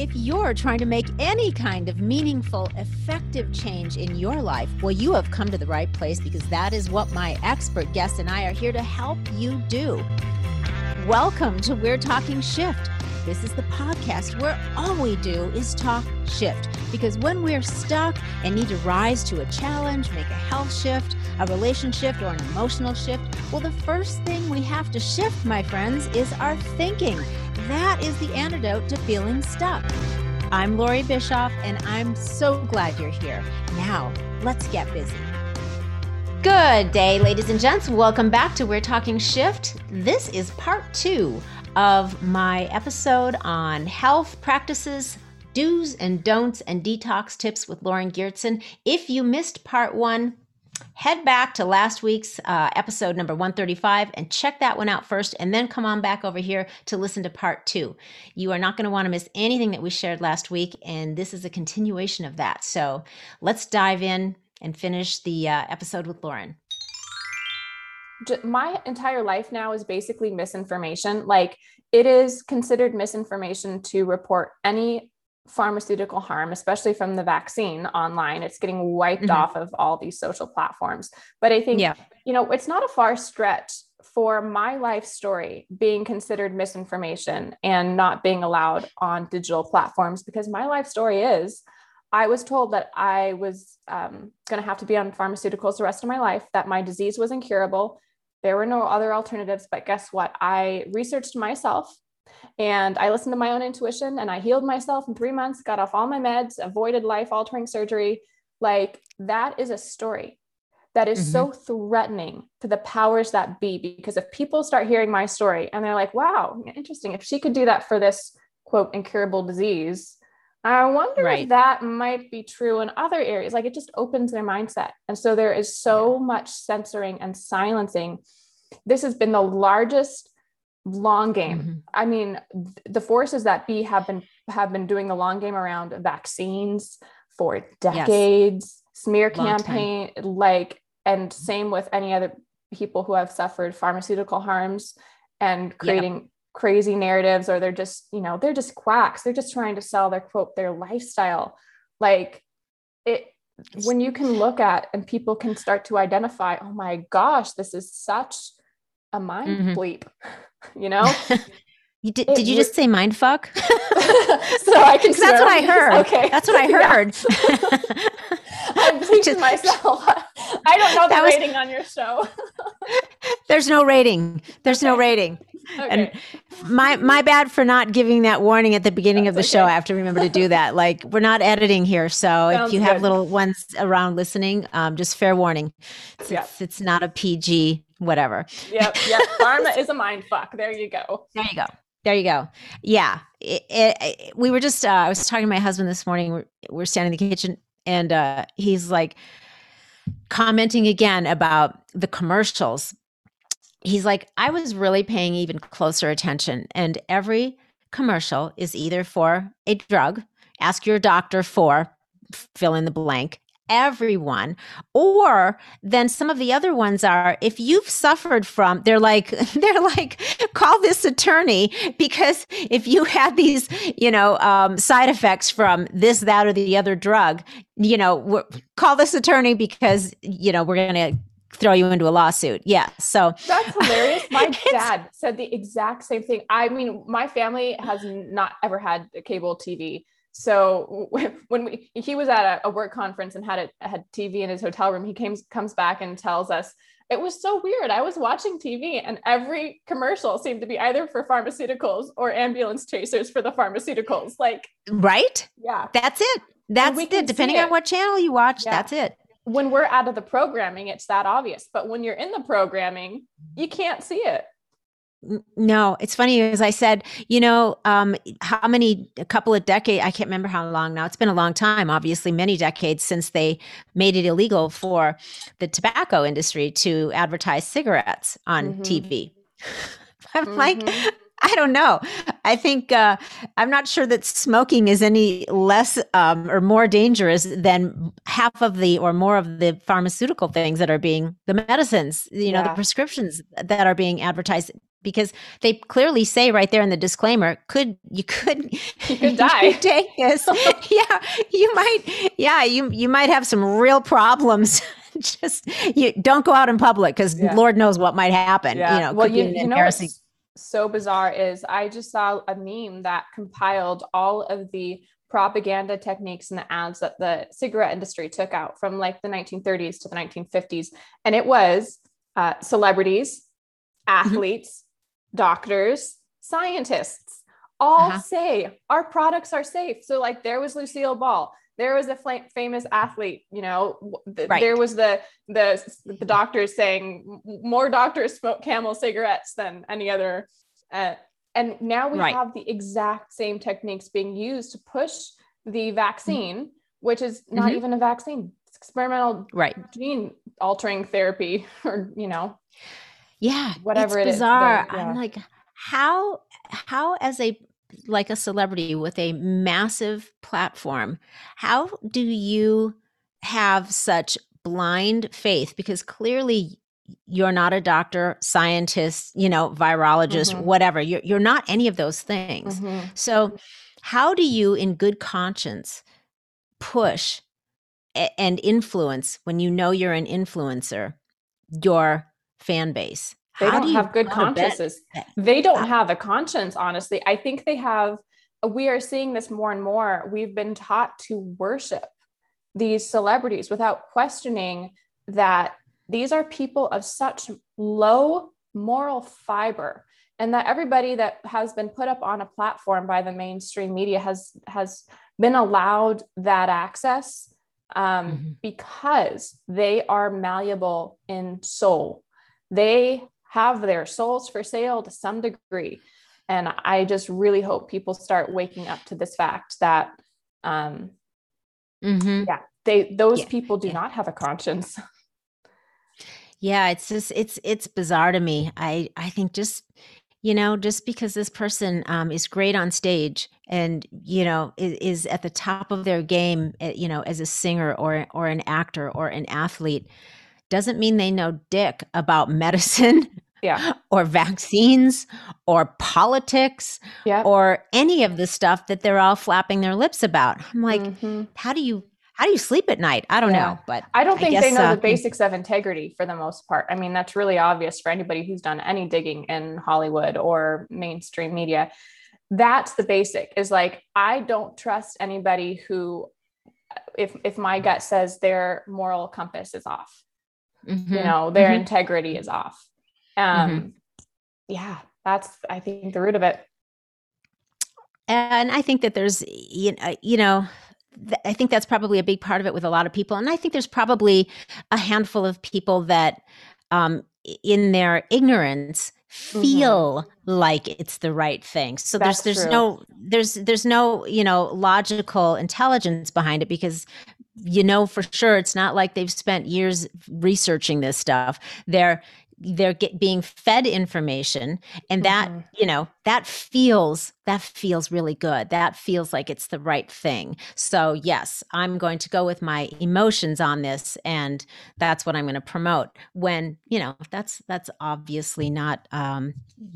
If you're trying to make any kind of meaningful, effective change in your life, well, you have come to the right place because that is what my expert guests and I are here to help you do. Welcome to We're Talking Shift. This is the podcast where all we do is talk shift. Because when we're stuck and need to rise to a challenge, make a health shift, a relationship, or an emotional shift, well, the first thing we have to shift, my friends, is our thinking. That is the antidote to feeling stuck. I'm Lori Bischoff, and I'm so glad you're here. Now, let's get busy. Good day, ladies and gents. Welcome back to We're Talking Shift. This is part two of my episode on health practices, do's and don'ts, and detox tips with Lauren Geertsen. If you missed part one, head back to last week's uh, episode number 135 and check that one out first, and then come on back over here to listen to part two. You are not going to want to miss anything that we shared last week, and this is a continuation of that. So let's dive in and finish the uh, episode with Lauren. My entire life now is basically misinformation. Like it is considered misinformation to report any pharmaceutical harm, especially from the vaccine online. It's getting wiped mm-hmm. off of all these social platforms. But I think, yeah. you know, it's not a far stretch for my life story being considered misinformation and not being allowed on digital platforms because my life story is I was told that I was um, going to have to be on pharmaceuticals the rest of my life, that my disease was incurable. There were no other alternatives. But guess what? I researched myself and I listened to my own intuition and I healed myself in three months, got off all my meds, avoided life altering surgery. Like that is a story that is mm-hmm. so threatening to the powers that be. Because if people start hearing my story and they're like, wow, interesting, if she could do that for this quote incurable disease, I wonder right. if that might be true in other areas. Like it just opens their mindset. And so there is so yeah. much censoring and silencing. This has been the largest long game. Mm-hmm. I mean, the forces that be have been have been doing the long game around vaccines for decades, yes. smear long campaign, time. like, and same with any other people who have suffered pharmaceutical harms and creating crazy narratives, or they're just, you know, they're just quacks. They're just trying to sell their quote their lifestyle. Like it when you can look at and people can start to identify, oh my gosh, this is such a mind mm-hmm. bleep. you know? You did, did you just say mind fuck? so I can. That's what I heard. Okay, that's what I heard. I'm thinking myself. I don't know the that rating on your show. there's no rating. There's okay. no rating. Okay. And my my bad for not giving that warning at the beginning that's of the okay. show. I have to remember to do that. Like we're not editing here, so Sounds if you good. have little ones around listening, um, just fair warning. It's, yeah. it's, it's not a PG whatever. Yep. Yep. Pharma is a mind fuck. There you go. There you go. There you go. Yeah. It, it, it, we were just, uh, I was talking to my husband this morning. We're, we're standing in the kitchen and uh, he's like commenting again about the commercials. He's like, I was really paying even closer attention. And every commercial is either for a drug, ask your doctor for fill in the blank, everyone. Or then some of the other ones are if you've suffered from, they're like, they're like, call this attorney because if you had these, you know, um, side effects from this, that, or the other drug, you know, call this attorney because, you know, we're going to throw you into a lawsuit. Yeah. So that's hilarious. My dad said the exact same thing. I mean, my family has not ever had cable TV. So when we he was at a, a work conference and had a had TV in his hotel room, he came comes back and tells us it was so weird. I was watching TV and every commercial seemed to be either for pharmaceuticals or ambulance chasers for the pharmaceuticals. Like right? Yeah. That's it. That's it. Depending it. on what channel you watch, yeah. that's it. When we're out of the programming, it's that obvious. But when you're in the programming, you can't see it. No, it's funny as I said, you know, um, how many, a couple of decades, I can't remember how long now. It's been a long time, obviously, many decades since they made it illegal for the tobacco industry to advertise cigarettes on mm-hmm. TV. I'm mm-hmm. like, I don't know. I think uh, I'm not sure that smoking is any less um, or more dangerous than half of the or more of the pharmaceutical things that are being the medicines, you know, yeah. the prescriptions that are being advertised because they clearly say right there in the disclaimer, could you could you could die. you take this. yeah, you might yeah, you you might have some real problems. Just you don't go out in public because Yeah. Lord knows what might happen. Yeah. You know, well, you, you know what's so bizarre is I just saw a meme that compiled all of the propaganda techniques and the ads that the cigarette industry took out from like the 1930s to the 1950s. And it was uh, celebrities, Mm-hmm. athletes, doctors, scientists all Uh-huh. say our products are safe. So, like, there was Lucille Ball. There was a fla- famous athlete, you know. th- Right. There was the the the doctors saying more doctors smoke Camel cigarettes than any other. Uh, and now we Right. have the exact same techniques being used to push the vaccine, Mm-hmm. which is not Mhm. even a vaccine. It's experimental right. gene altering therapy, or you know, Yeah, Whatever it's it is, bizarre. the- yeah. I'm like, how how as a like a celebrity with a massive platform, how do you have such blind faith? Because clearly you're not a doctor, scientist, you know, virologist, Mhm. whatever. You're you're not any of those things. Mhm. So, how do you, in good conscience, push a- and influence when you know you're an influencer your fan base? they How don't do have good go to bed? consciences. They don't have a conscience, honestly. I think they have, we are seeing this more and more. We've been taught to worship these celebrities without questioning that these are people of such low moral fiber and that everybody that has been put up on a platform by the mainstream media has has been allowed that access um, Mhm. because they are malleable in soul they have their souls for sale to some degree and i just really hope people start waking up to this fact that um, Mhm. yeah they those Yeah, people do yeah. not have a conscience Yeah, it's just it's it's bizarre to me. I I think just you know just because this person um, is great on stage and you know is, is at the top of their game, eh, you know, as a singer or or an actor or an athlete, doesn't mean they know dick about medicine yeah or vaccines or politics yeah or any of the stuff that they're all flapping their lips about. I'm like, Mhm. how do you how do you sleep at night? I don't Yeah. know, but I don't think they guess, know uh, the basics of integrity for the most part. I mean, that's really obvious for anybody who's done any digging in Hollywood or mainstream media. That's the basic is like, I don't trust anybody who, if, if my gut says their moral compass is off, you Mhm, know, their mhm. integrity is off. Um, Yeah, that's, I think, the root of it. and i think that there's you know, you know th- i think that's probably a big part of it with a lot of people and i think there's probably a handful of people that um in their ignorance feel like it's the right thing so That's there's there's true. no there's there's no you know logical intelligence behind it because you know for sure it's not like they've spent years researching this stuff. They're they're get, being fed information and that Mhm. you know that feels that feels really good that feels like it's the right thing so yes i'm going to go with my emotions on this and that's what i'm going to promote when you know that's that's obviously not um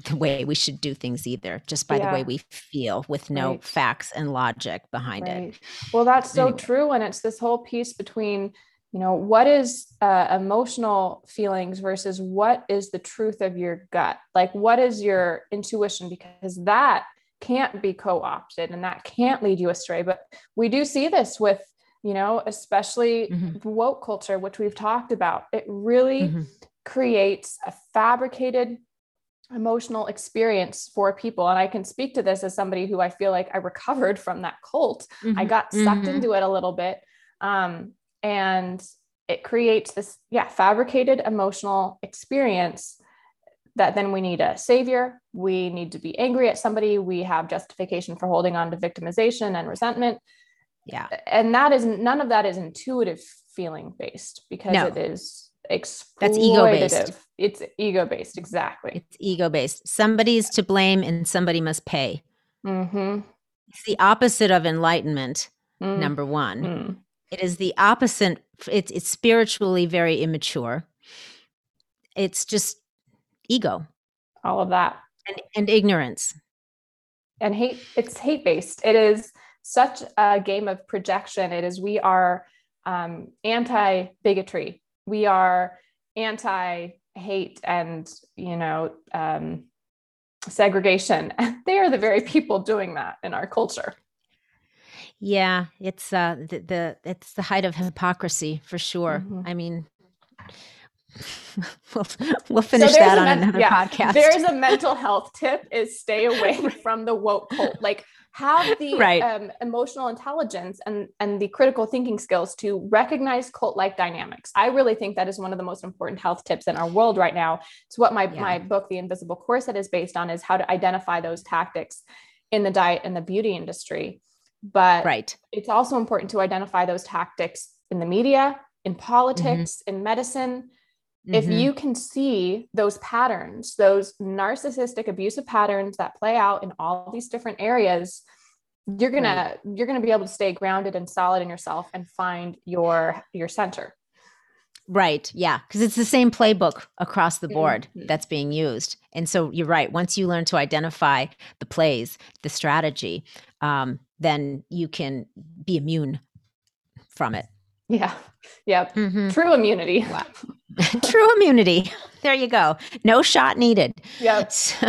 the way we should do things either just by the way we feel with no Right. facts and logic behind it Well, that's so Anyway. true. And it's this whole piece between, you know, what is uh, emotional feelings versus what is the truth of your gut? Like, what is your intuition? Because that can't be co opted and that can't lead you astray. But we do see this with, you know, especially Mhm. woke culture, which we've talked about. It really Mhm. creates a fabricated emotional experience for people. And I can speak to this as somebody who I feel like I recovered from that cult. I Mhm. got sucked Mhm. into it a little bit. Um, and it creates this, yeah, fabricated emotional experience that then we need a savior. We need to be angry at somebody. We have justification for holding on to victimization and resentment. yeah And that is none of that is intuitive feeling based because No. it is. That's ego-based. It's ego based. Exactly. it's ego based somebody's to blame and somebody must pay Mm-hmm. it's the opposite of enlightenment Mm, number one mm. It is the opposite. It's it's spiritually very immature. It's just ego. all of that. And, and ignorance. And hate, it's hate based. It is such a game of projection. It is, we are um, anti bigotry, we are anti hate and, you know, um, segregation. they are the very people doing that in our culture. Yeah, it's uh the, the it's the height of hypocrisy for sure. Mm-hmm. I mean we'll, we'll finish so that on men- another yeah, podcast. There's a mental health tip is stay away from the woke cult. Like have the right. um, emotional intelligence and and the critical thinking skills to recognize cult like dynamics. I really think that is one of the most important health tips in our world right now. It's what my yeah. my book, The Invisible Corset, is based on is how to identify those tactics in the diet and the beauty industry but right. it's also important to identify those tactics in the media, in politics, mm-hmm. in medicine. Mm-hmm. If you can see those patterns, those narcissistic abusive patterns that play out in all these different areas, you're going right. to you're going to be able to stay grounded and solid in yourself and find your your center. Right. Yeah. Because it's the same playbook across the board mm-hmm. that's being used. And so you're right. Once you learn to identify the plays, the strategy, um, then you can be immune from it. Yeah. Yeah. Mm-hmm. True immunity. Wow. True immunity. There you go. No shot needed. Yep. So,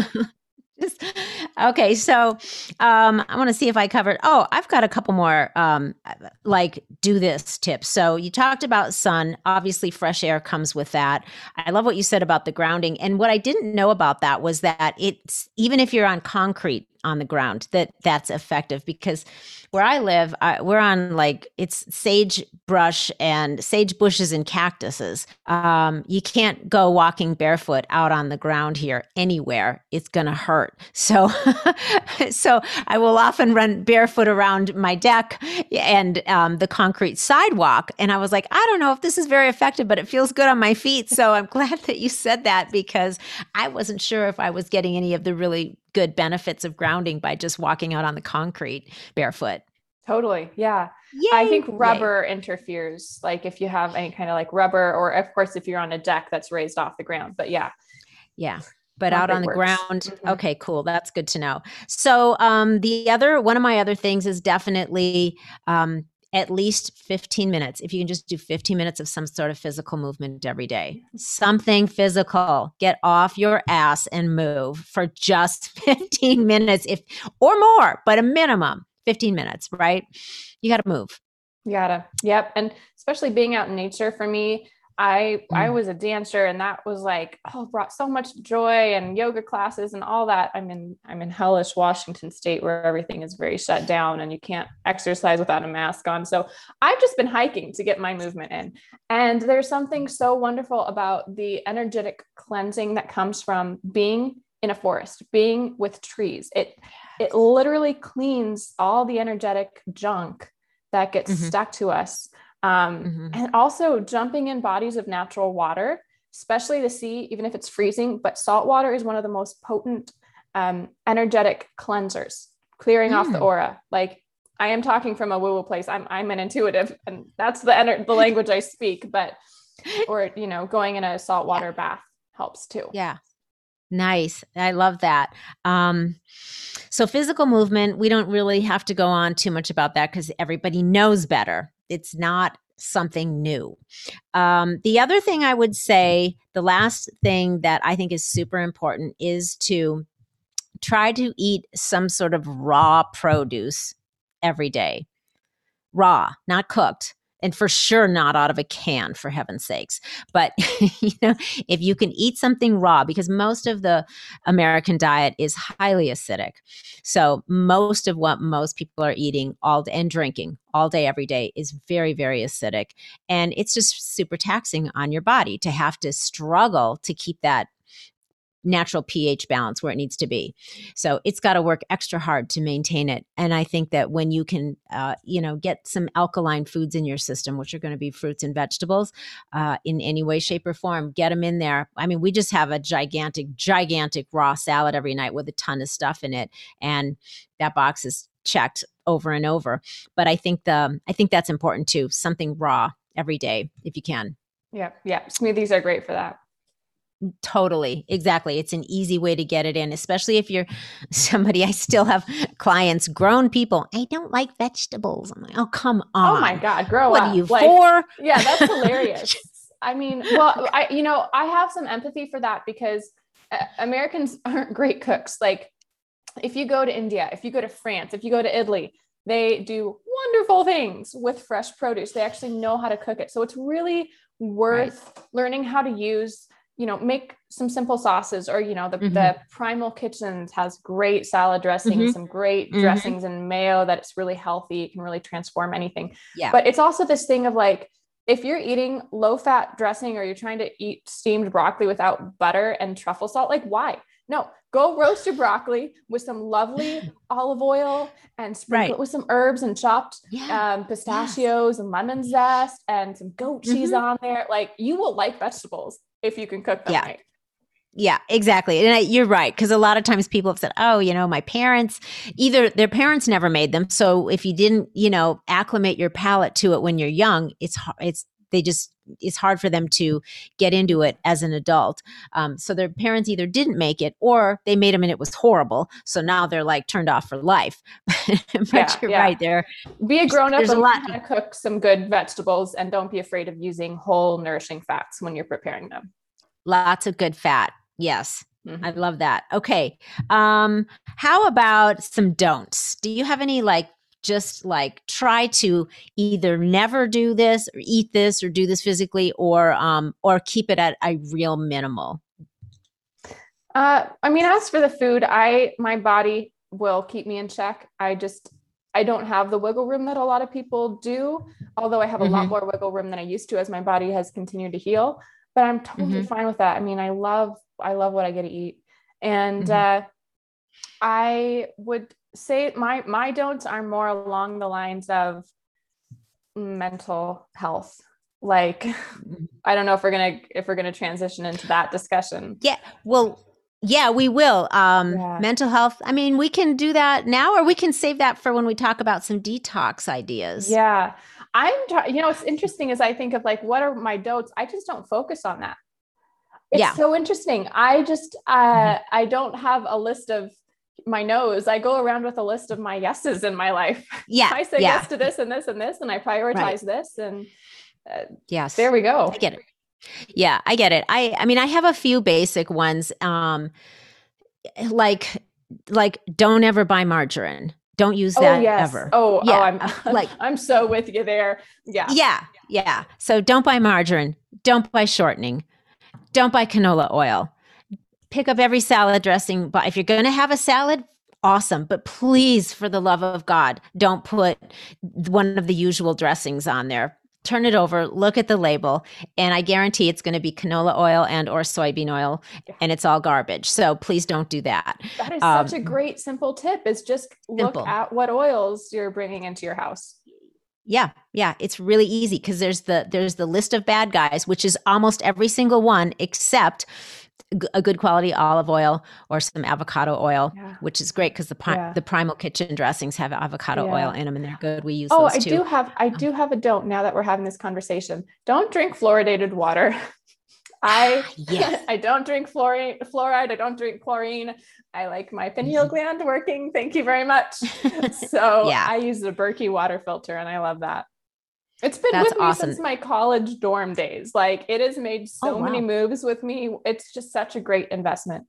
okay, so um, I want to see if I covered. Oh, I've got a couple more um, like do this tips. So you talked about sun. Obviously, fresh air comes with that. I love what you said about the grounding. And what I didn't know about that was that it's even if you're on concrete, on the ground that that's effective because where I live, I, we're on like it's sagebrush and sage bushes and cactuses. Um, you can't go walking barefoot out on the ground here anywhere. It's gonna hurt. So, so I will often run barefoot around my deck and um, the concrete sidewalk. And I was like, I don't know if this is very effective, but it feels good on my feet. So I'm glad that you said that because I wasn't sure if I was getting any of the really good benefits of grounding by just walking out on the concrete barefoot. Totally. Yeah. Yay. I think rubber interferes, like if you have any kind of like rubber, or of course, if you're on a deck that's raised off the ground. But yeah. Yeah. But out on the works. ground. Mm-hmm. Okay, cool. That's good to know. So, um, the other one of my other things is definitely um, at least 15 minutes. If you can just do 15 minutes of some sort of physical movement every day, something physical, get off your ass and move for just 15 minutes, if or more, but a minimum 15 minutes, right? You got to move. You gotta. Yep. And especially being out in nature for me, I mm. I was a dancer and that was like oh brought so much joy and yoga classes and all that. I'm in I'm in hellish Washington state where everything is very shut down and you can't exercise without a mask on. So I've just been hiking to get my movement in. And there's something so wonderful about the energetic cleansing that comes from being in a forest, being with trees. It it literally cleans all the energetic junk that gets mm-hmm. stuck to us um, mm-hmm. and also jumping in bodies of natural water, especially the sea, even if it's freezing. But salt water is one of the most potent um, energetic cleansers, clearing mm. off the mm. aura. Like I am talking from a woo woo place. I'm I'm an intuitive, and that's the ener- the language I speak. But or you know, going in a saltwater yeah. bath helps too. Yeah. Nice. I love that. Um, so, physical movement, we don't really have to go on too much about that because everybody knows better it's not something new. Um, the other thing I would say, the last thing that I think is super important is to try to eat some sort of raw produce every day. Raw, not cooked and for sure not out of a can for heaven's sakes. But you know if you can eat something raw because most of the american diet is highly acidic. So most of what most people are eating all and drinking all day every day is very very acidic. And it's just super taxing on your body to have to struggle to keep that natural pH balance where it needs to be. So it's got to work extra hard to maintain it. And I think that when you can, uh, you know, get some alkaline foods in your system, which are going to be fruits and vegetables, uh, in any way, shape, or form, get them in there. I mean, we just have a gigantic, gigantic raw salad every night with a ton of stuff in it, and that box is checked over and over. But I think the, I think that's important too. Something raw every day if you can. Yeah, yeah. Smoothies are great for that. Totally. Exactly. It's an easy way to get it in, especially if you're somebody. I still have clients, grown people. I don't like vegetables. I'm like, oh, come on. Oh my God, grow what up. are you Like, for? Yeah, that's hilarious. I mean, well, I you know, I have some empathy for that because uh, Americans aren't great cooks. Like if you go to India, if you go to France, if you go to Italy, they do wonderful things with fresh produce. They actually know how to cook it. So it's really worth learning how to use, you know, make some simple sauces or, you know, the, Mhm. the Primal Kitchens has great salad dressing, Mhm. some great Mhm. dressings and mayo that it's really healthy. It can really transform anything. Yeah. But it's also this thing of like, if you're eating low fat dressing or you're trying to eat steamed broccoli without butter and truffle salt, like why? No, go roast your broccoli with some lovely olive oil and sprinkle Right. it with some herbs and chopped yeah. um, pistachios and lemon zest and some goat cheese Mhm. on there. Like you will like vegetables if you can cook them Yeah. right. Yeah, exactly. And I, you're right. Because a lot of times people have said, oh, you know, my parents, either their parents never made them. So if you didn't, you know, acclimate your palate to it when you're young, it's, it's, they just, it's hard for them to get into it as an adult. Um, so their parents either didn't make it or they made them and it was horrible. So now they're like turned off for life. but Yeah, you're yeah. right there. Be a grown up There's a and lot how to cook some good vegetables and don't be afraid of using whole nourishing fats when you're preparing them. Lots of good fat. Yes. Mhm. I love that. Okay. Um, how about some don'ts? Do you have any like just like try to either never do this or eat this or do this physically or um or keep it at a real minimal? Uh, I mean, as for the food, I my body will keep me in check. I just I don't have the wiggle room that a lot of people do, although I have a lot Mhm. more wiggle room than I used to as my body has continued to heal. But I'm totally Mhm. fine with that. I mean, I love I love what I get to eat, and Mhm. uh, I would say my my don'ts are more along the lines of mental health. Like, Mhm. I don't know if we're gonna if we're gonna transition into that discussion. Yeah, well, yeah, we will. Um Yeah. mental health. I mean, we can do that now or we can save that for when we talk about some detox ideas. Yeah. I'm you know, it's interesting as I think of like what are my don'ts? I just don't focus on that. It's Yeah. so interesting. I just uh I don't have a list of my no's. I go around with a list of my yeses in my life. Yeah. I say yeah. yes to this and this and this and I prioritize this and Yes. there we go. I get it. Yeah, I get it. I I mean, I have a few basic ones. Um, like like don't ever buy margarine. Don't use Oh that yes. ever. Oh, Yeah, oh, I'm like- like I'm so with you there. Yeah. Yeah, yeah. So don't buy margarine. Don't buy shortening. Don't buy canola oil. Pick up every salad dressing. But if you're going to have a salad, awesome. But please, for the love of God, don't put one of the usual dressings on there. Turn it over, look at the label, and I guarantee it's going to be canola oil and or soybean oil, and it's all garbage. So please don't do that. That is Um, such a great simple tip is just look at what oils you're bringing into your house. Yeah, yeah, it's really easy because there's the there's the list of bad guys, which is almost every single one except a good quality olive oil or some avocado oil, Yeah. which is great because the pri- Yeah. the primal kitchen dressings have avocado Yeah. oil in them and they're good. We use Oh, those I too. do have I um, do have a don't now that we're having this conversation. Don't drink fluoridated water. I ah, Yes. I don't drink fluoride fluoride. I don't drink chlorine. I like my pineal mm-hmm. gland working. Thank you very much. So Yeah. I use the Berkey water filter and I love that. It's been That's with me awesome. since my college dorm days. Like it has made so Oh, many moves with me. It's just such a great investment.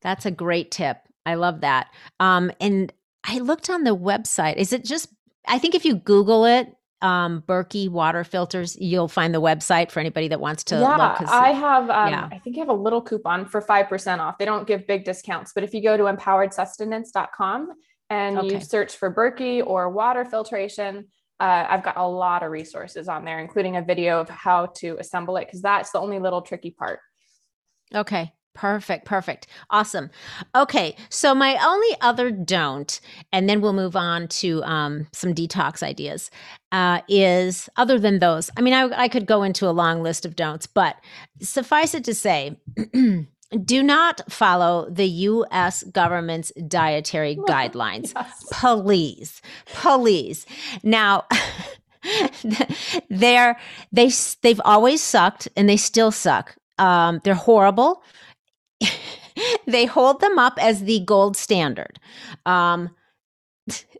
That's a great tip. I love that. Um, and I looked on the website. Is it just? I think if you Google it, um, Berkey water filters, you'll find the website for anybody that wants to. yeah, look, I have. Um, yeah. I think I have a little coupon for five percent off. They don't give big discounts, but if you go to empoweredsustenance.com and Okay. you search for Berkey or water filtration, uh, I've got a lot of resources on there, including a video of how to assemble it because that's the only little tricky part. Okay. Perfect. Perfect. Awesome. Okay. So my only other don't, and then we'll move on to um, some detox ideas, uh, is other than those. I mean, I, I could go into a long list of don'ts, but suffice it to say, do not follow the U.S. government's dietary guidelines Yes. please please now they're they they've always sucked and they still suck Um, they're horrible. they hold them up as the gold standard. Um,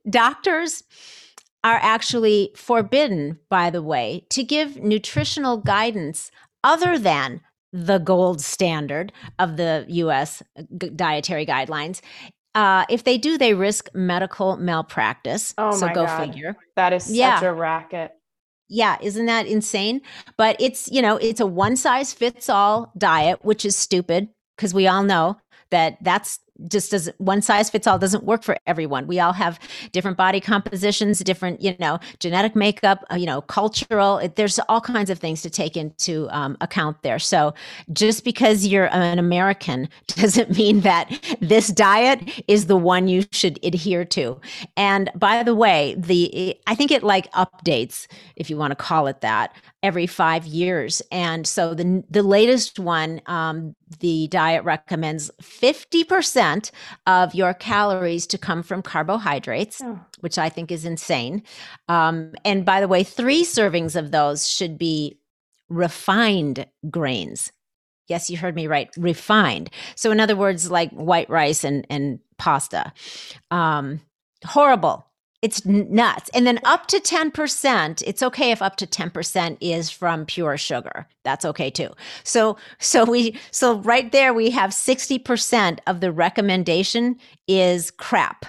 doctors are actually forbidden, by the way, to give nutritional guidance other than the gold standard of the US dietary guidelines. Uh, if they do, they risk medical malpractice. Oh so my go God. figure. That is yeah. such a racket. Yeah, isn't that insane? But it's, you know, it's a one size fits all diet, which is stupid because we all know that that's just does one size fits all doesn't work for everyone. We all have different body compositions, different, you know, genetic makeup, uh, you know, cultural. It, there's all kinds of things to take into um, account there. So just because you're an American doesn't mean that this diet is the one you should adhere to. And by the way, the I think it like updates, if you want to call it that, every five years. And so the the latest one, um, the diet recommends fifty percent of your calories to come from carbohydrates, Oh. which I think is insane. Um, and by the way, three servings of those should be refined grains. Yes, you heard me right. Refined. So, in other words, like white rice and and pasta. Um, horrible. It's nuts. And then up to 10%, it's okay if up to 10% is from pure sugar. That's okay too. So so we so right there we have 60% of the recommendation is crap.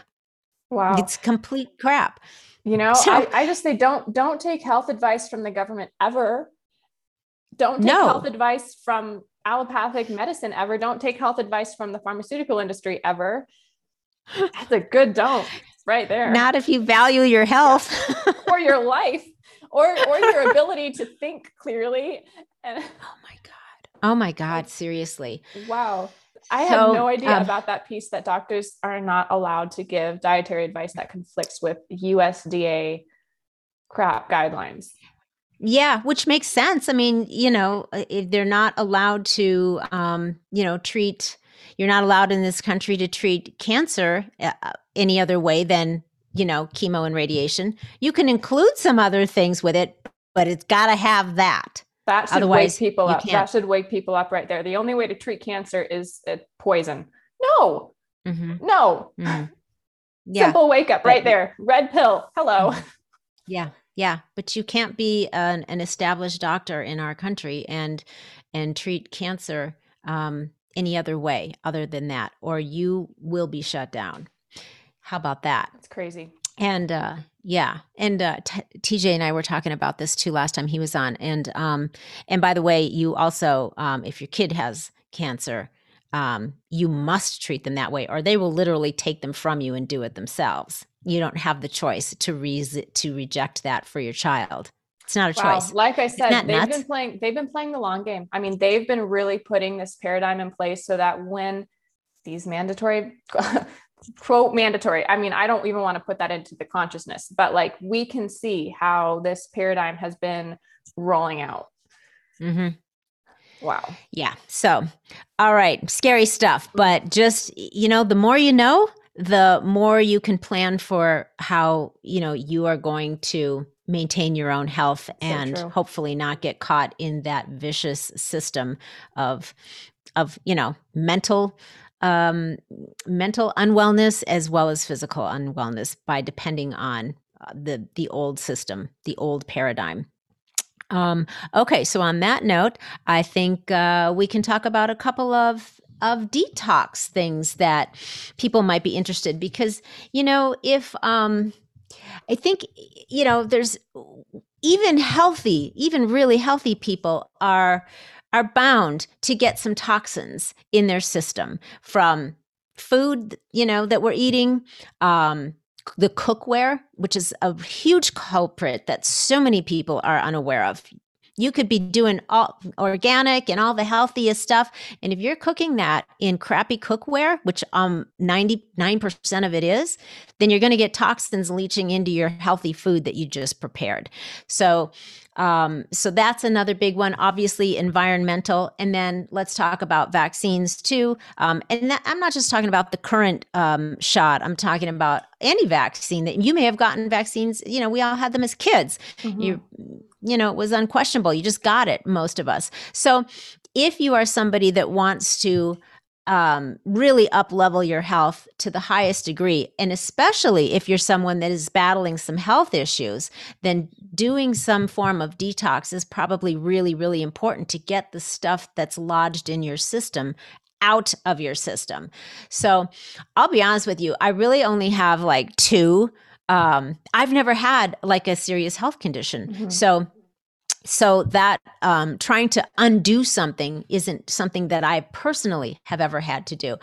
Wow. It's complete crap. You know, So- I, I just say don't don't take health advice from the government ever. Don't take No. health advice from allopathic medicine ever. Don't take health advice from the pharmaceutical industry ever. That's a good don't right there. Not if you value your health. or your life or or your ability to think clearly. And Oh my God. Oh my God. Seriously. wow. I So, had no idea um, about that piece that doctors are not allowed to give dietary advice that conflicts with USDA crap guidelines. Yeah, which makes sense. I mean, you know, if they're not allowed to, um, you know, treat, you're not allowed in this country to treat cancer uh, any other way than, you know, chemo and radiation. You can include some other things with it, but it's got to have that. That should Otherwise, wake people up. That can't. should wake people up right there. The only way to treat cancer is uh, poison. No, hmm no. hmm Yeah. Simple wake up But- right there. Red pill. Hello. Yeah, yeah, but you can't be an, an established doctor in our country and and treat cancer um, any other way other than that, or you will be shut down. How about that? It's crazy. And uh, yeah, and uh, T- TJ and I were talking about this too last time he was on. And um, and by the way, you also, um, if your kid has cancer, um, you must treat them that way, or they will literally take them from you and do it themselves. You don't have the choice to re- to reject that for your child. It's not a Wow. choice. Like I said, they've nuts? been playing, they've been playing the long game. I mean, they've been really putting this paradigm in place so that when these mandatory quote mandatory, I mean, I don't even want to put that into the consciousness, but like we can see how this paradigm has been rolling out. Mm-hmm. Wow. Yeah. So, all right, scary stuff. But just, you know, the more you know, the more you can plan for how, you know, you are going to maintain your own health and hopefully not get caught in that vicious system of, of, you know, mental, um, mental unwellness as well as physical unwellness by depending on uh, the, the old system, the old paradigm. Um, okay, so on that note, I think uh, we can talk about a couple of of detox things that people might be interested because you know if um, I think you know there's even healthy, even really healthy people are are bound to get some toxins in their system from food you know that we're eating um the cookware which is a huge culprit that so many people are unaware of. You could be doing all organic and all the healthiest stuff and if you're cooking that in crappy cookware which um 99% of it is then you're going to get toxins leaching into your healthy food that you just prepared. So um, so that's another big one obviously environmental and then let's talk about vaccines too. Um, and that, i'm not just talking about the current um, shot i'm talking about any vaccine that you may have gotten vaccines you know we all had them as kids. Mhm. you you know it was unquestionable you just got it most of us. So if you are somebody that wants to um, really up level your health to the highest degree. And especially if you're someone that is battling some health issues, then doing some form of detox is probably really, really important to get the stuff that's lodged in your system out of your system. So I'll be honest with you, I really only have like two. Um, I've never had like a serious health condition. Mm-hmm. So so that um, trying to undo something isn't something that I personally have ever had to do.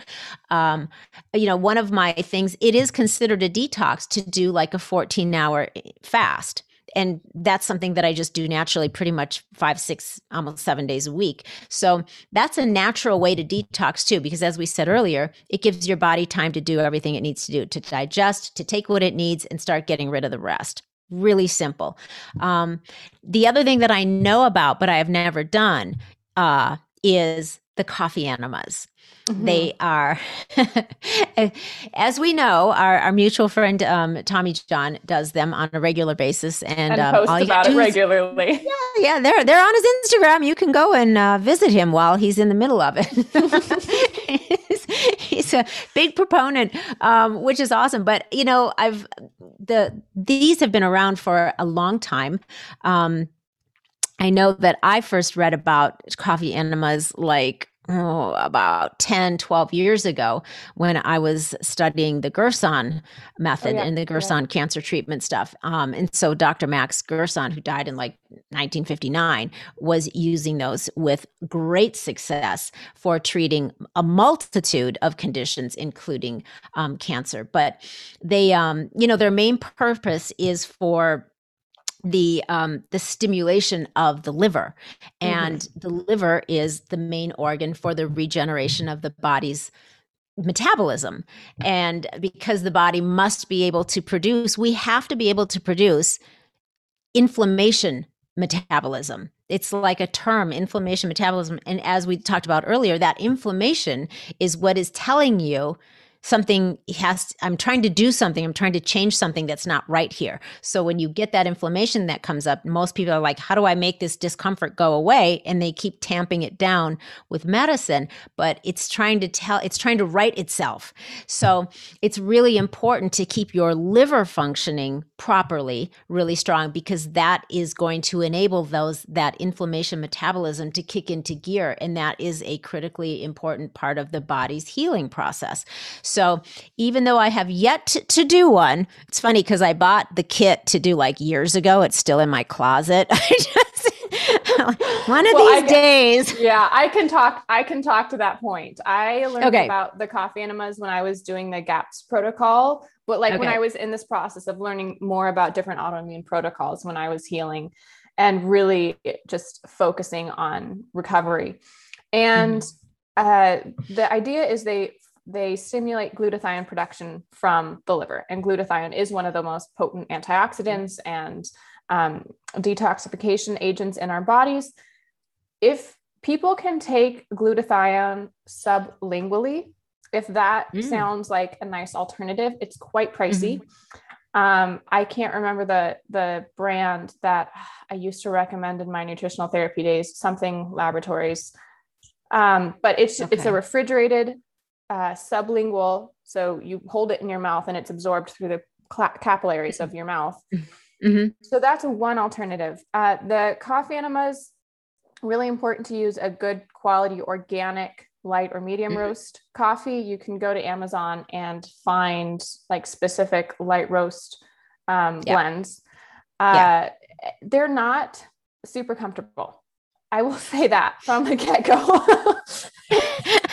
Um, you know, one of my things, it is considered a detox to do like a 14 hour eh, fast. And that's something that I just do naturally, pretty much five, six, almost seven days a week. So that's a natural way to detox too, because as we said earlier, it gives your body time to do everything it needs to do to digest, to take what it needs, and start getting rid of the rest really simple. Um, the other thing that I know about, but I have never done, uh, is the coffee enemas. Mm-hmm. They are, as we know, our, our mutual friend um, Tommy John does them on a regular basis, and, and um, posts about it regularly. yeah, yeah, they're they're on his Instagram. You can go and uh, visit him while he's in the middle of it. he's, a big proponent, um, which is awesome. But you know, I've the these have been around for a long time. Um, I know that I first read about coffee enemas like oh, about 10, 12 years ago when I was studying the Gerson method oh, yeah. and the Gerson yeah. cancer treatment stuff. Um, and so Dr. Max Gerson, who died in like 1959, was using those with great success for treating a multitude of conditions, including um, cancer. But they, um, you know, their main purpose is for the um, the stimulation of the liver, and mm-hmm. the liver is the main organ for the regeneration of the body's metabolism. And because the body must be able to produce, we have to be able to produce inflammation metabolism. It's like a term, inflammation metabolism. And as we talked about earlier, that inflammation is what is telling you something has i'm trying to do something i'm trying to change something that's not right here. So when you get that inflammation that comes up most people are like how do i make this discomfort go away? And they keep tamping it down with medicine but it's trying to tell it's trying to right itself. So it's really important to keep your liver functioning properly really strong because that is going to enable those that inflammation metabolism to kick into gear. And that is a critically important part of the body's healing process so even though I have yet to, to do one, it's funny because I bought the kit to do like years ago. It's still in my closet. I just one of well, these days. Yeah, I can talk. I can talk to that point. I learned okay. about the coffee enemas when I was doing the GAPS protocol, but like okay. when I was in this process of learning more about different autoimmune protocols when I was healing and really just focusing on recovery. And mm-hmm. uh, the idea is they they stimulate glutathione production from the liver. And glutathione is one of the most potent antioxidants and um, detoxification agents in our bodies. If people can take glutathione sublingually, if that mm. sounds like a nice alternative, it's quite pricey. Mm-hmm. Um, I can't remember the the brand that I used to recommend in my nutritional therapy days, something laboratories. Um, but it's okay. it's a refrigerated uh, sublingual. So you hold it in your mouth and it's absorbed through the capillaries of your mouth. Mm-hmm. So that's one alternative. Uh, the coffee enemas, really important to use a good quality organic light or medium mm-hmm. roast coffee. You can go to Amazon and find like specific light roast um, yeah. blends. Uh, yeah. They're not super comfortable. I will say that from the get go.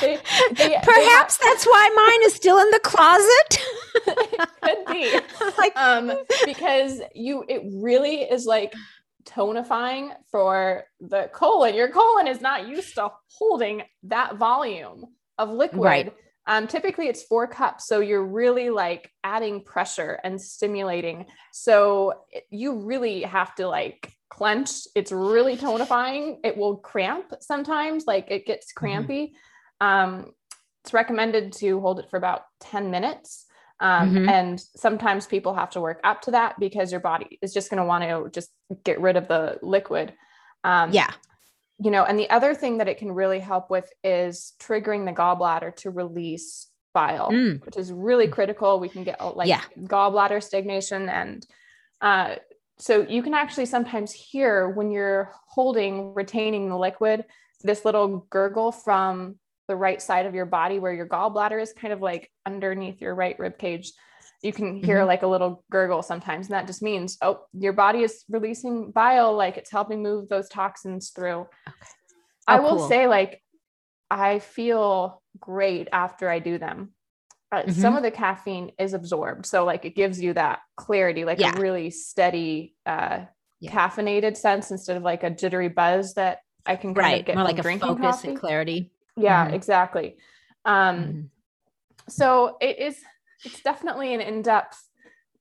they, they, Perhaps they that's why mine is still in the closet. could be. like, um, because you, it really is like tonifying for the colon. Your colon is not used to holding that volume of liquid. Right. Um, typically it's four cups. So you're really like adding pressure and stimulating. So you really have to like clench. It's really tonifying. It will cramp sometimes, like it gets mm-hmm. crampy. Mm-hmm. Um, it's recommended to hold it for about 10 minutes. Um, mm-hmm. And sometimes people have to work up to that because your body is just going to want to just get rid of the liquid. Um, yeah. you know, and the other thing that it can really help with is triggering the gallbladder to release bile, mm. which is really critical. We can get like yeah. gallbladder stagnation and uh, so you can actually sometimes hear when you're holding, retaining the liquid, this little gurgle from the right side of your body where your gallbladder is kind of like underneath your right rib cage. You can hear mm-hmm. like a little gurgle sometimes. And that just means, oh, your body is releasing bile, like it's helping move those toxins through. Okay. Oh, I will cool. say, like, I feel great after I do them uh, mm-hmm. some of the caffeine is absorbed so like it gives you that clarity like yeah. a really steady uh yeah. caffeinated sense instead of like a jittery buzz that i can right. get more like a focus coffee. and clarity yeah mm-hmm. exactly um mm-hmm. so it is it's definitely an in-depth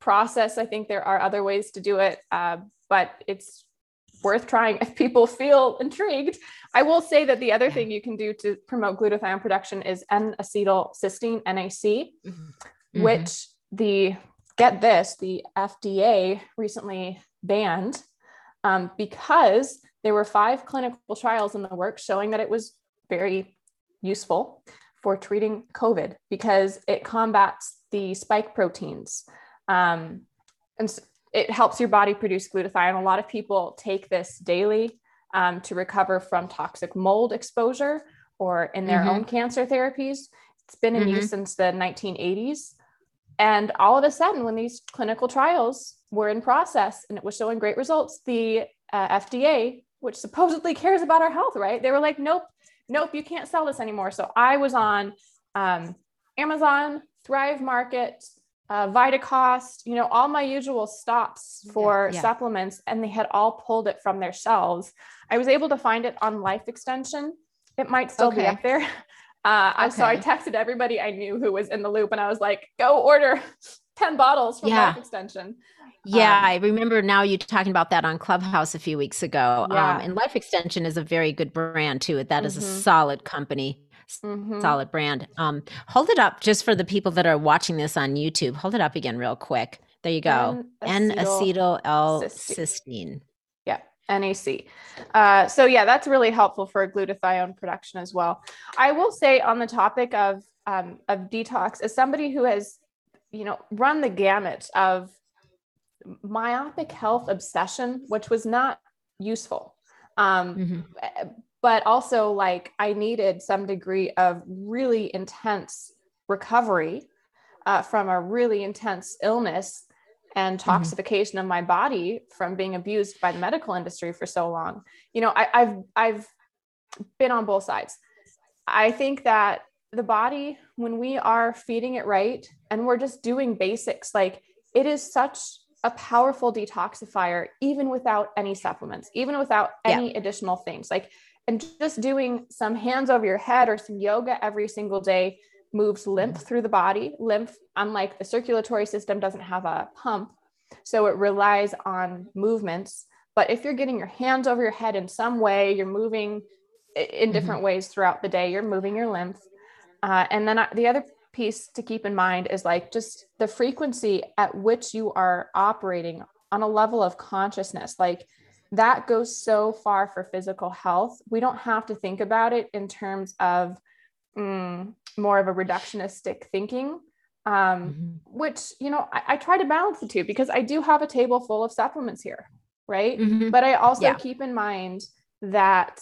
process i think there are other ways to do it uh, but it's worth trying if people feel intrigued. I will say that the other thing you can do to promote glutathione production is N-acetylcysteine, NAC, mm-hmm. which the get this, the FDA recently banned um, because there were five clinical trials in the work showing that it was very useful for treating COVID because it combats the spike proteins. Um, and it helps your body produce glutathione. A lot of people take this daily um, to recover from toxic mold exposure or in their mm-hmm. own cancer therapies. It's been in mm-hmm. use since the 1980s. And all of a sudden, when these clinical trials were in process and it was showing great results, the uh, FDA, which supposedly cares about our health, right? They were like, nope, nope, you can't sell this anymore. So I was on um, Amazon, Thrive Market, uh, Vitacost, you know, all my usual stops for yeah, yeah. supplements, and they had all pulled it from their shelves. I was able to find it on Life Extension. It might still okay. be up there. Uh, okay. So I texted everybody I knew who was in the loop, and I was like, "Go order ten bottles from yeah. Life Extension." Yeah, um, I remember now you talking about that on Clubhouse a few weeks ago. Yeah. Um, and Life Extension is a very good brand too. That is mm-hmm. a solid company mm-hmm. solid brand. Um, hold it up just for the people that are watching this on YouTube. Hold it up again, real quick. There you go. N acetyl L cysteine. Yeah, NAC. Uh, so yeah, that's really helpful for glutathione production as well. I will say on the topic of um, of detox, as somebody who has, you know, run the gamut of myopic health obsession, which was not useful. Um, mm-hmm. But also like I needed some degree of really intense recovery uh, from a really intense illness and mm-hmm. toxification mm-hmm. of my body from being abused by the medical industry for so long. You know, I, I've I've been on both sides. I think that the body, when we are feeding it right and we're just doing basics, like it is such a powerful detoxifier, even without any supplements, even without any yeah. additional things. Like and just doing some hands over your head or some yoga every single day moves lymph mm-hmm. through the body. Lymph, unlike the circulatory system, doesn't have a pump. So it relies on movements. But if you're getting your hands over your head in some way, you're moving in mm-hmm. different mm-hmm. ways throughout the day, you're moving your lymph. Uh, and then the other piece to keep in mind is like just the frequency at which you are operating on a level of consciousness. Like that goes so far for physical health. We don't have to think about it in terms of mm, more of a reductionistic thinking, um, mm-hmm. which, you know, I, I, try to balance the two because I do have a table full of supplements here, right? Mm-hmm. But I also yeah. keep in mind that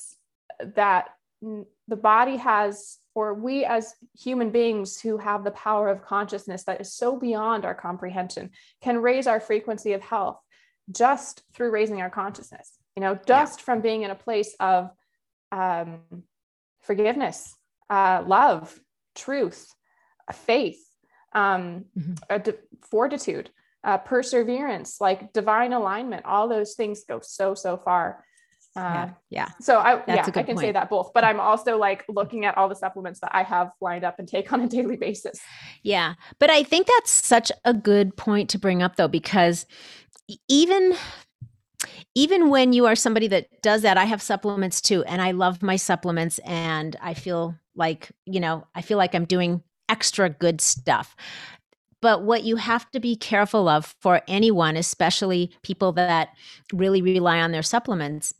that the body has or we as human beings who have the power of consciousness that is so beyond our comprehension can raise our frequency of health just through raising our consciousness, you know, just yeah. from being in a place of um, forgiveness, uh, love, truth, faith, um, mm-hmm. de- fortitude, uh, perseverance, like divine alignment, all those things go so, so far. Uh, yeah, yeah. So I, That's yeah, I can point. say that both, but I'm also like looking at all the supplements that I have lined up and take on a daily basis. Yeah, but I think that's such a good point to bring up, though, because even even when you are somebody that does that i have supplements too and i love my supplements and i feel like you know i feel like i'm doing extra good stuff but what you have to be careful of for anyone especially people that really rely on their supplements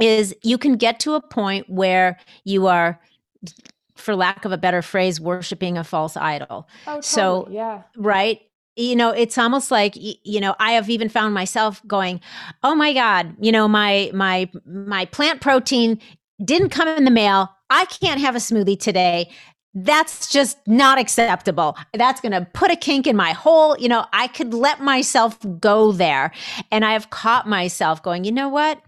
is you can get to a point where you are for lack of a better phrase worshiping a false idol Oh, totally. So, yeah. right you know it's almost like you know i have even found myself going oh my god you know my my my plant protein didn't come in the mail. I can't have a smoothie today. That's just not acceptable. That's going to put a kink in my whole you know i could let myself go there. And i have caught myself going you know what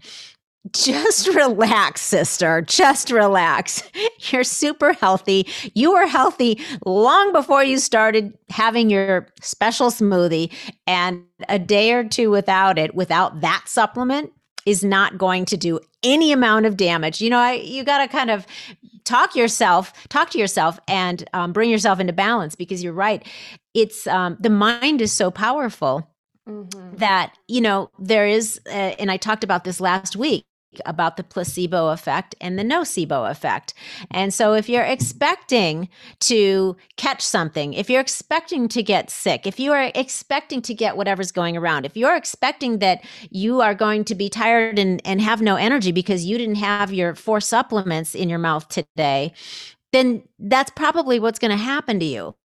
just relax, sister. Just relax. You're super healthy. You were healthy long before you started having your special smoothie. And a day or two without it, without that supplement, is not going to do any amount of damage. You know, I, you got to kind of talk yourself, talk to yourself, and um, bring yourself into balance because you're right. It's um, the mind is so powerful Mhm. that you know there is uh, and i talked about this last week about the placebo effect and the nocebo effect and so if you're expecting to catch something if you're expecting to get sick if you are expecting to get whatever's going around if you're expecting that you are going to be tired and, and have no energy because you didn't have your four supplements in your mouth today then that's probably what's going to happen to you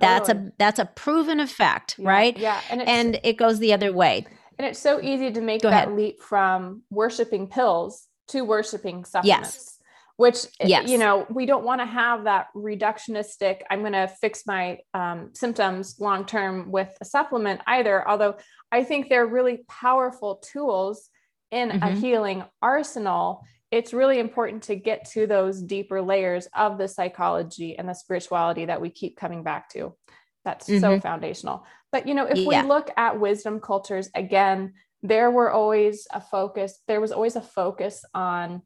that's a that's a proven effect Yeah, right Yeah. And and it goes the other way. And it's so easy to make Go that ahead. leap from worshiping pills to worshiping supplements. Yes. Which eh, Yes. you know we don't want to have that reductionistic. I'm going to fix my um, symptoms long term with a supplement either. Although I think they're really powerful tools in a Mhm. healing arsenal. It's really important to get to those deeper layers of the psychology and the spirituality that we keep coming back to. That's so Mhm. foundational. But you know, if Yeah. we look at wisdom cultures again, there were always a focus. There was always a focus on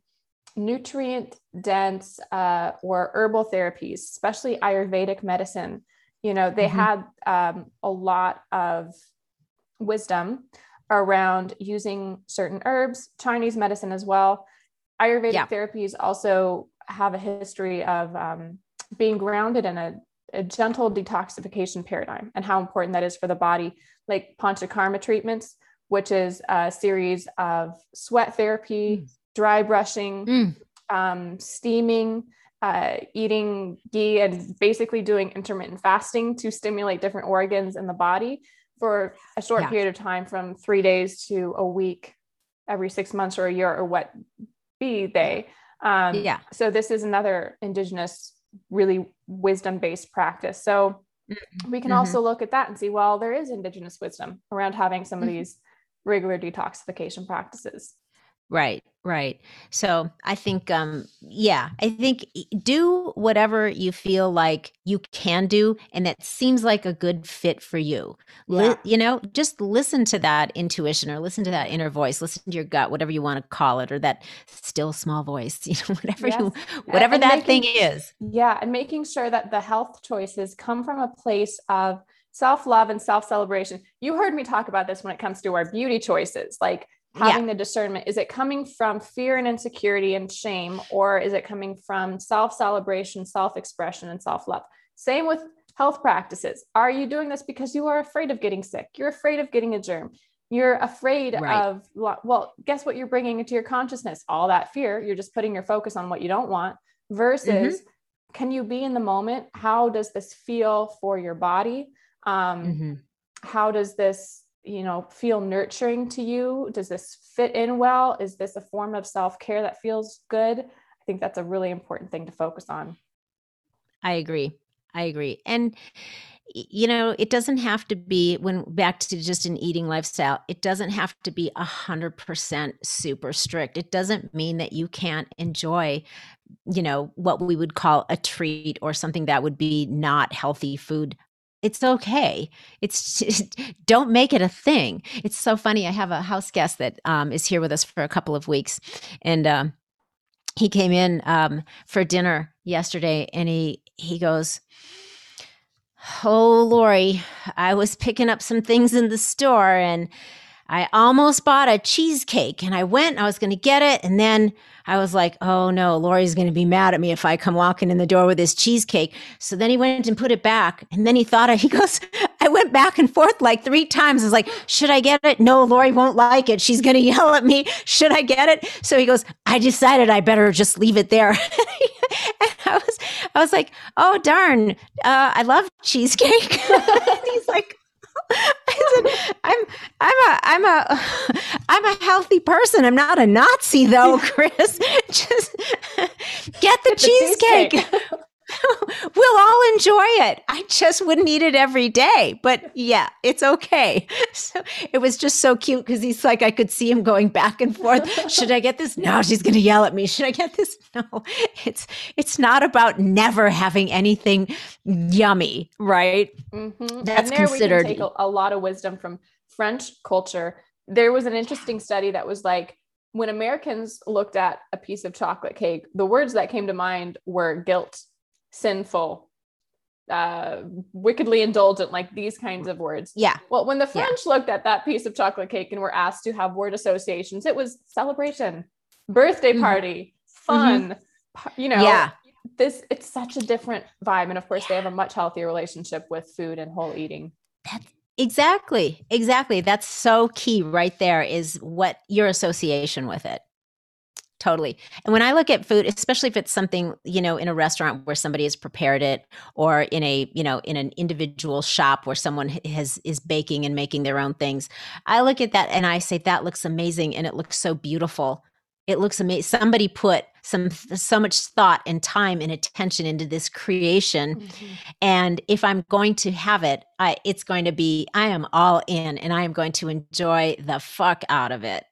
nutrient dense uh, or herbal therapies, especially Ayurvedic medicine. You know, they Mhm. had um, a lot of wisdom around using certain herbs, Chinese medicine as well. Ayurvedic Yeah. therapies also have a history of um, being grounded in a, a gentle detoxification paradigm and how important that is for the body, like Panchakarma treatments, which is a series of sweat therapy, Mm. dry brushing, Mm. um, steaming, uh, eating ghee, and basically doing intermittent fasting to stimulate different organs in the body for a short Yeah. period of time from three days to a week every six months or a year or what be they. Um, Yeah. So this is another indigenous, really wisdom based practice. So we can Mhm. also look at that and see, well, there is indigenous wisdom around having some of Mhm. these regular detoxification practices. Right, right. So I think, um, yeah, I think do whatever you feel like you can do, and that seems like a good fit for you. Li- you know, just listen to that intuition, or listen to that inner voice, listen to your gut, whatever you want to call it, or that still small voice. You know, whatever you, whatever and that thing is. Yeah, and making sure that the health choices come from a place of self love and self celebration. You heard me talk about this when it comes to our beauty choices, like Yeah. having the discernment. Is it coming from fear and insecurity and shame, or is it coming from self celebration, self expression, and self love? Same with health practices. Are you doing this because you are afraid of getting sick? You're afraid of getting a germ. You're afraid Right. of, well, guess what you're bringing into your consciousness? All that fear. You're just putting your focus on what you don't want versus can you be in the moment? How does this feel for your body? Um, Mhm. How does this, you know, feel nurturing to you? Does this fit in well? Is this a form of self care that feels good? I think that's a really important thing to focus on. I agree. I agree. And you know, it doesn't have to be when back to just an eating lifestyle, it doesn't have to be a hundred percent super strict. It doesn't mean that you can't enjoy, you know, what we would call a treat or something that would be not healthy food. It's okay. It's just, don't make it a thing. It's so funny. I have a house guest that um, is here with us for a couple of weeks, and um, he came in um, for dinner yesterday, and he he goes, "Oh, Lori, I was picking up some things in the store, and I almost bought a cheesecake, and I went, I was going to get it, and then I was like, oh no, Lori's going to be mad at me if I come walking in the door with this cheesecake. So then he went and put it back, and then he thought, he goes, I went back and forth like three times. I was like, should I get it? No, Lori won't like it. She's going to yell at me. Should I get it? So he goes, I decided I better just leave it there. and I was, I was like, oh, darn. Uh, I love cheesecake. he's like, I said, I'm I'm a I'm a I'm a healthy person. I'm not a Nazi though, Chris. Just get the, get cheesecake. The cheesecake. we'll all enjoy it. I just wouldn't eat it every day. But yeah, it's okay. So it was just so cute because he's like, I could see him going back and forth. Should I get this? No, she's gonna yell at me. Should I get this? No. It's it's not about never having anything yummy, right? Mm-hmm. That's considered take a, a lot of wisdom from French culture. There was an interesting study that was like when Americans looked at a piece of chocolate cake, the words that came to mind were guilt sinful, uh, wickedly indulgent, like these kinds of words. Yeah. Well, when the French yeah. looked at that piece of chocolate cake and were asked to have word associations, it was celebration, birthday mm-hmm. party, mm-hmm. fun, mm-hmm. you know. Yeah. This it's such a different vibe, and of course, yeah. they have a much healthier relationship with food and whole eating. That's exactly, exactly. That's so key, right there. Is what your association with it totally. And when I look at food, especially if it's something, you know, in a restaurant where somebody has prepared it or in a, you know, in an individual shop where someone has is baking and making their own things, I look at that and I say that looks amazing and it looks so beautiful. It looks amazing. Somebody put some so much thought and time and attention into this creation. Mm-hmm. And if I'm going to have it, I, it's going to be I am all in and I am going to enjoy the fuck out of it.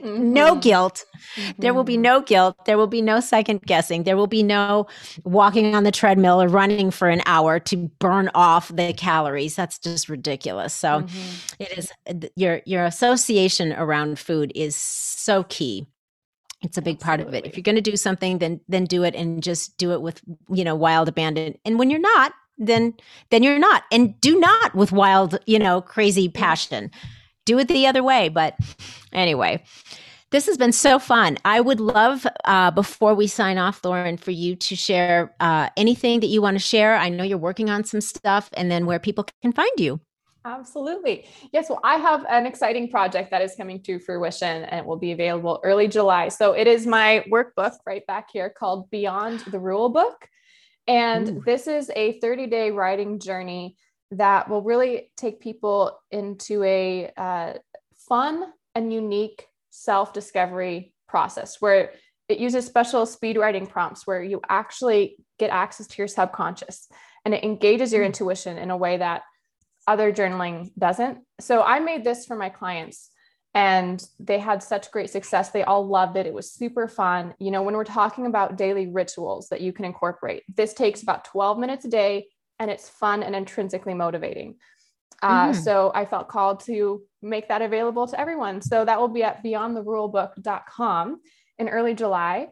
Mm-hmm. no guilt. Mm-hmm. There will be mm-hmm. no guilt. There will be no second guessing. There will be no walking on the treadmill or running for an hour to burn off the calories. That's just ridiculous. So mm-hmm. it is your your association around food is so key. It's a big Absolutely. part of it. If you're going to do something, then then do it and just do it with you know wild abandon. And when you're not, then then you're not. And do not with wild you know crazy passion do it the other way. But anyway, this has been so fun. I would love, uh, before we sign off, Lauren, for you to share uh, anything that you want to share. I know you're working on some stuff, and then where people can find you. Absolutely. Yes. Well, I have an exciting project that is coming to fruition and it will be available early July. So it is my workbook right back here called Beyond the Rule Book. And Ooh. this is a 30 day writing journey that will really take people into a uh, fun and unique self discovery process where it uses special speed writing prompts where you actually get access to your subconscious and it engages your mm-hmm. intuition in a way that other journaling doesn't. So I made this for my clients and they had such great success. They all loved it. It was super fun. You know, when we're talking about daily rituals that you can incorporate, this takes about 12 minutes a day and it's fun and intrinsically motivating. Uh, mm. So I felt called to make that available to everyone. So that will be at beyondtherulebook.com in early July.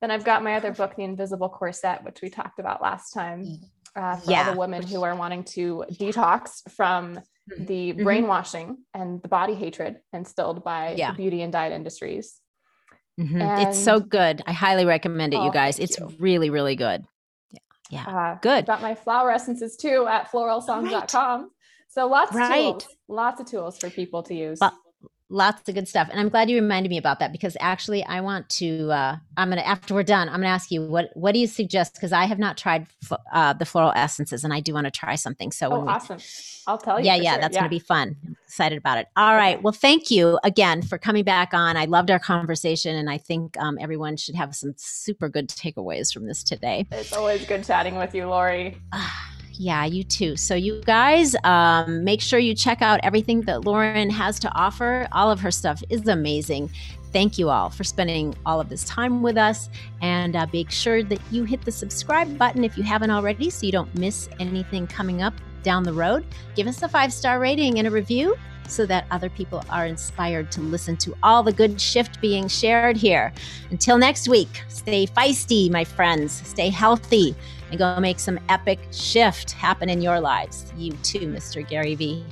Then I've got my other book, The Invisible Corset, which we talked about last time. Uh, for yeah. all the women who are wanting to detox from mm-hmm. the mm-hmm. brainwashing and the body hatred instilled by yeah. the beauty and diet industries. Mm-hmm. it's so good. I highly recommend it, oh, you guys. It's you. really, really good. Yeah. Uh, Good. Got my flower essences too at floralsongs.com. Right. So lots right. of tools, lots of tools for people to use. Well, lots of good stuff and i'm glad you reminded me about that because actually i want to uh, i'm gonna after we're done i'm gonna ask you what what do you suggest because i have not tried uh, the floral essences and i do want to try something so oh, awesome i'll tell you yeah yeah sure. that's yeah. gonna be fun I'm excited about it all right okay. well thank you again for coming back on i loved our conversation and i think um, everyone should have some super good takeaways from this today it's always good chatting with you lori yeah, you too. So, you guys, um, make sure you check out everything that Lauren has to offer. All of her stuff is amazing. Thank you all for spending all of this time with us. And uh, make sure that you hit the subscribe button if you haven't already so you don't miss anything coming up down the road. Give us a five star rating and a review so that other people are inspired to listen to all the good shift being shared here. Until next week, stay feisty, my friends. Stay healthy and go make some epic shift happen in your lives. You too, Mr. Gary Vee.